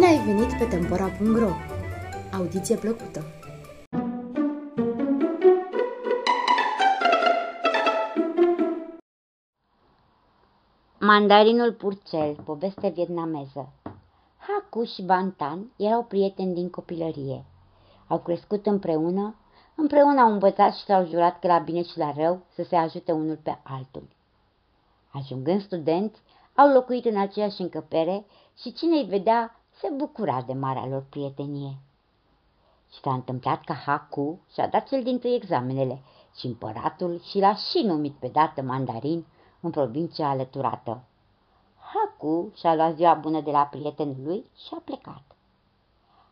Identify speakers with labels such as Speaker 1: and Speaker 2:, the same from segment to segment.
Speaker 1: ai venit pe Tempora.ro! Audiție plăcută!
Speaker 2: Mandarinul Purcel, poveste vietnameză Haku și Bantan erau prieteni din copilărie. Au crescut împreună, împreună au învățat și s-au jurat că la bine și la rău să se ajute unul pe altul. Ajungând studenți, au locuit în aceeași încăpere și cine îi vedea se bucura de marea lor prietenie. Și s-a întâmplat ca Haku și-a dat cel dintre examenele și împăratul și l-a și numit pe dată mandarin în provincia alăturată. Haku și-a luat ziua bună de la prietenul lui și a plecat.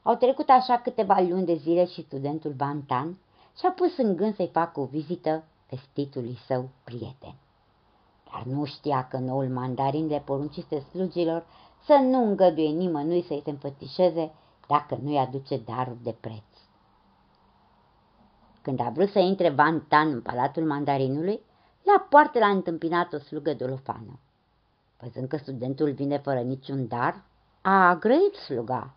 Speaker 2: Au trecut așa câteva luni de zile și studentul Bantan și-a pus în gând să-i facă o vizită vestitului său prieten. Dar nu știa că noul mandarin le poruncise slugilor să nu îngăduie nimănui să-i se înfățișeze dacă nu-i aduce daruri de preț. Când a vrut să intre Van Tan în palatul mandarinului, la poartă l-a întâmpinat o slugă dolofană. Văzând că studentul vine fără niciun dar, a grăit sluga.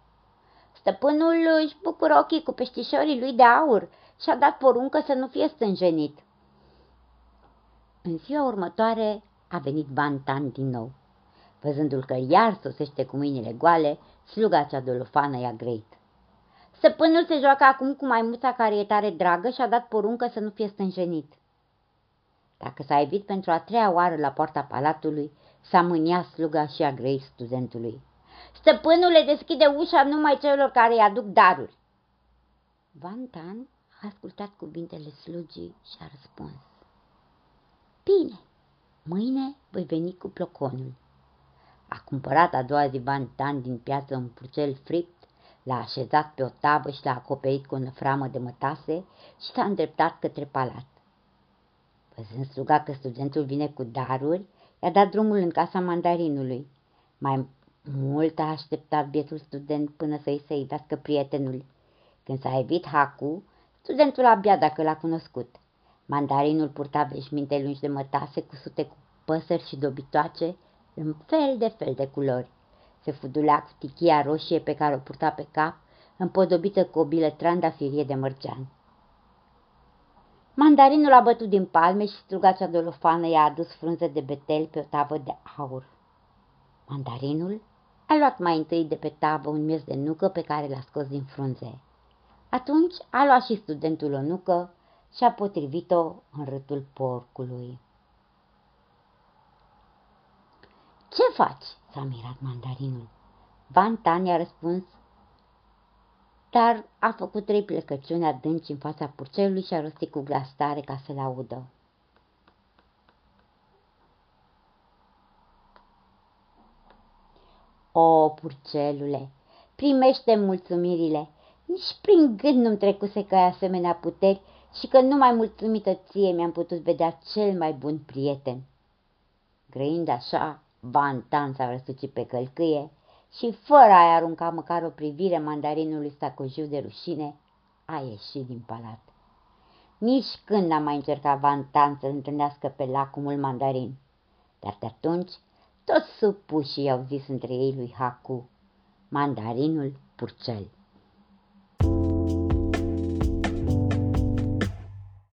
Speaker 2: Stăpânul își bucură ochii cu peștișorii lui de aur și a dat poruncă să nu fie stânjenit. În ziua următoare a venit Bantan din nou. Văzându-l că iar sosește cu mâinile goale, sluga cea dolofană i-a greit. Stăpânul se joacă acum cu maimuța care e tare dragă și a dat poruncă să nu fie stânjenit. Dacă s-a evit pentru a treia oară la poarta palatului, s-a mâniat sluga și a grei studentului. Stăpânul le deschide ușa numai celor care îi aduc daruri. Van Tan a ascultat cuvintele slugii și a răspuns. Bine, mâine voi veni cu ploconul. A cumpărat a doua zi Van Tan din piață un purcel fript, l-a așezat pe o tavă și l-a acoperit cu o framă de mătase și s-a îndreptat către palat. Văzând sluga că studentul vine cu daruri, i-a dat drumul în casa mandarinului. Mai mult a așteptat bietul student până să-i se ivească prietenul. Când s-a evit Hacu, studentul abia dacă l-a cunoscut. Mandarinul purta veșminte lungi de mătase cusute cu păsări și dobitoace în fel de fel de culori. Se fudulea cu tichia roșie pe care o purta pe cap, împodobită cu o bilă trandafirie de mărgean. Mandarinul a bătut din palme și strugacea dolofană i-a adus frunze de betel pe o tavă de aur. Mandarinul a luat mai întâi de pe tavă un miez de nucă pe care l-a scos din frunze. Atunci a luat și studentul o nucă și a potrivit-o în râtul porcului. Ce faci?" s-a mirat mandarinul. Van Tan i-a răspuns dar a făcut trei plecăciuni adânci în fața purcelului și a rostit cu glas tare ca să-l audă. O, purcelule, primește mulțumirile. Nici prin gând nu-mi trecuse că ai asemenea puteri și că numai mulțumită ție mi-am putut vedea cel mai bun prieten. Grăind așa, Van Tan s-a răsucit pe călcâie și fără a-i arunca măcar o privire mandarinului stacojiu de rușine, a ieșit din palat. Nici când n-a mai încercat Vantan să întâlnească pe lacumul mandarin, dar de atunci toți supușii au zis între ei lui Haku, mandarinul purcel.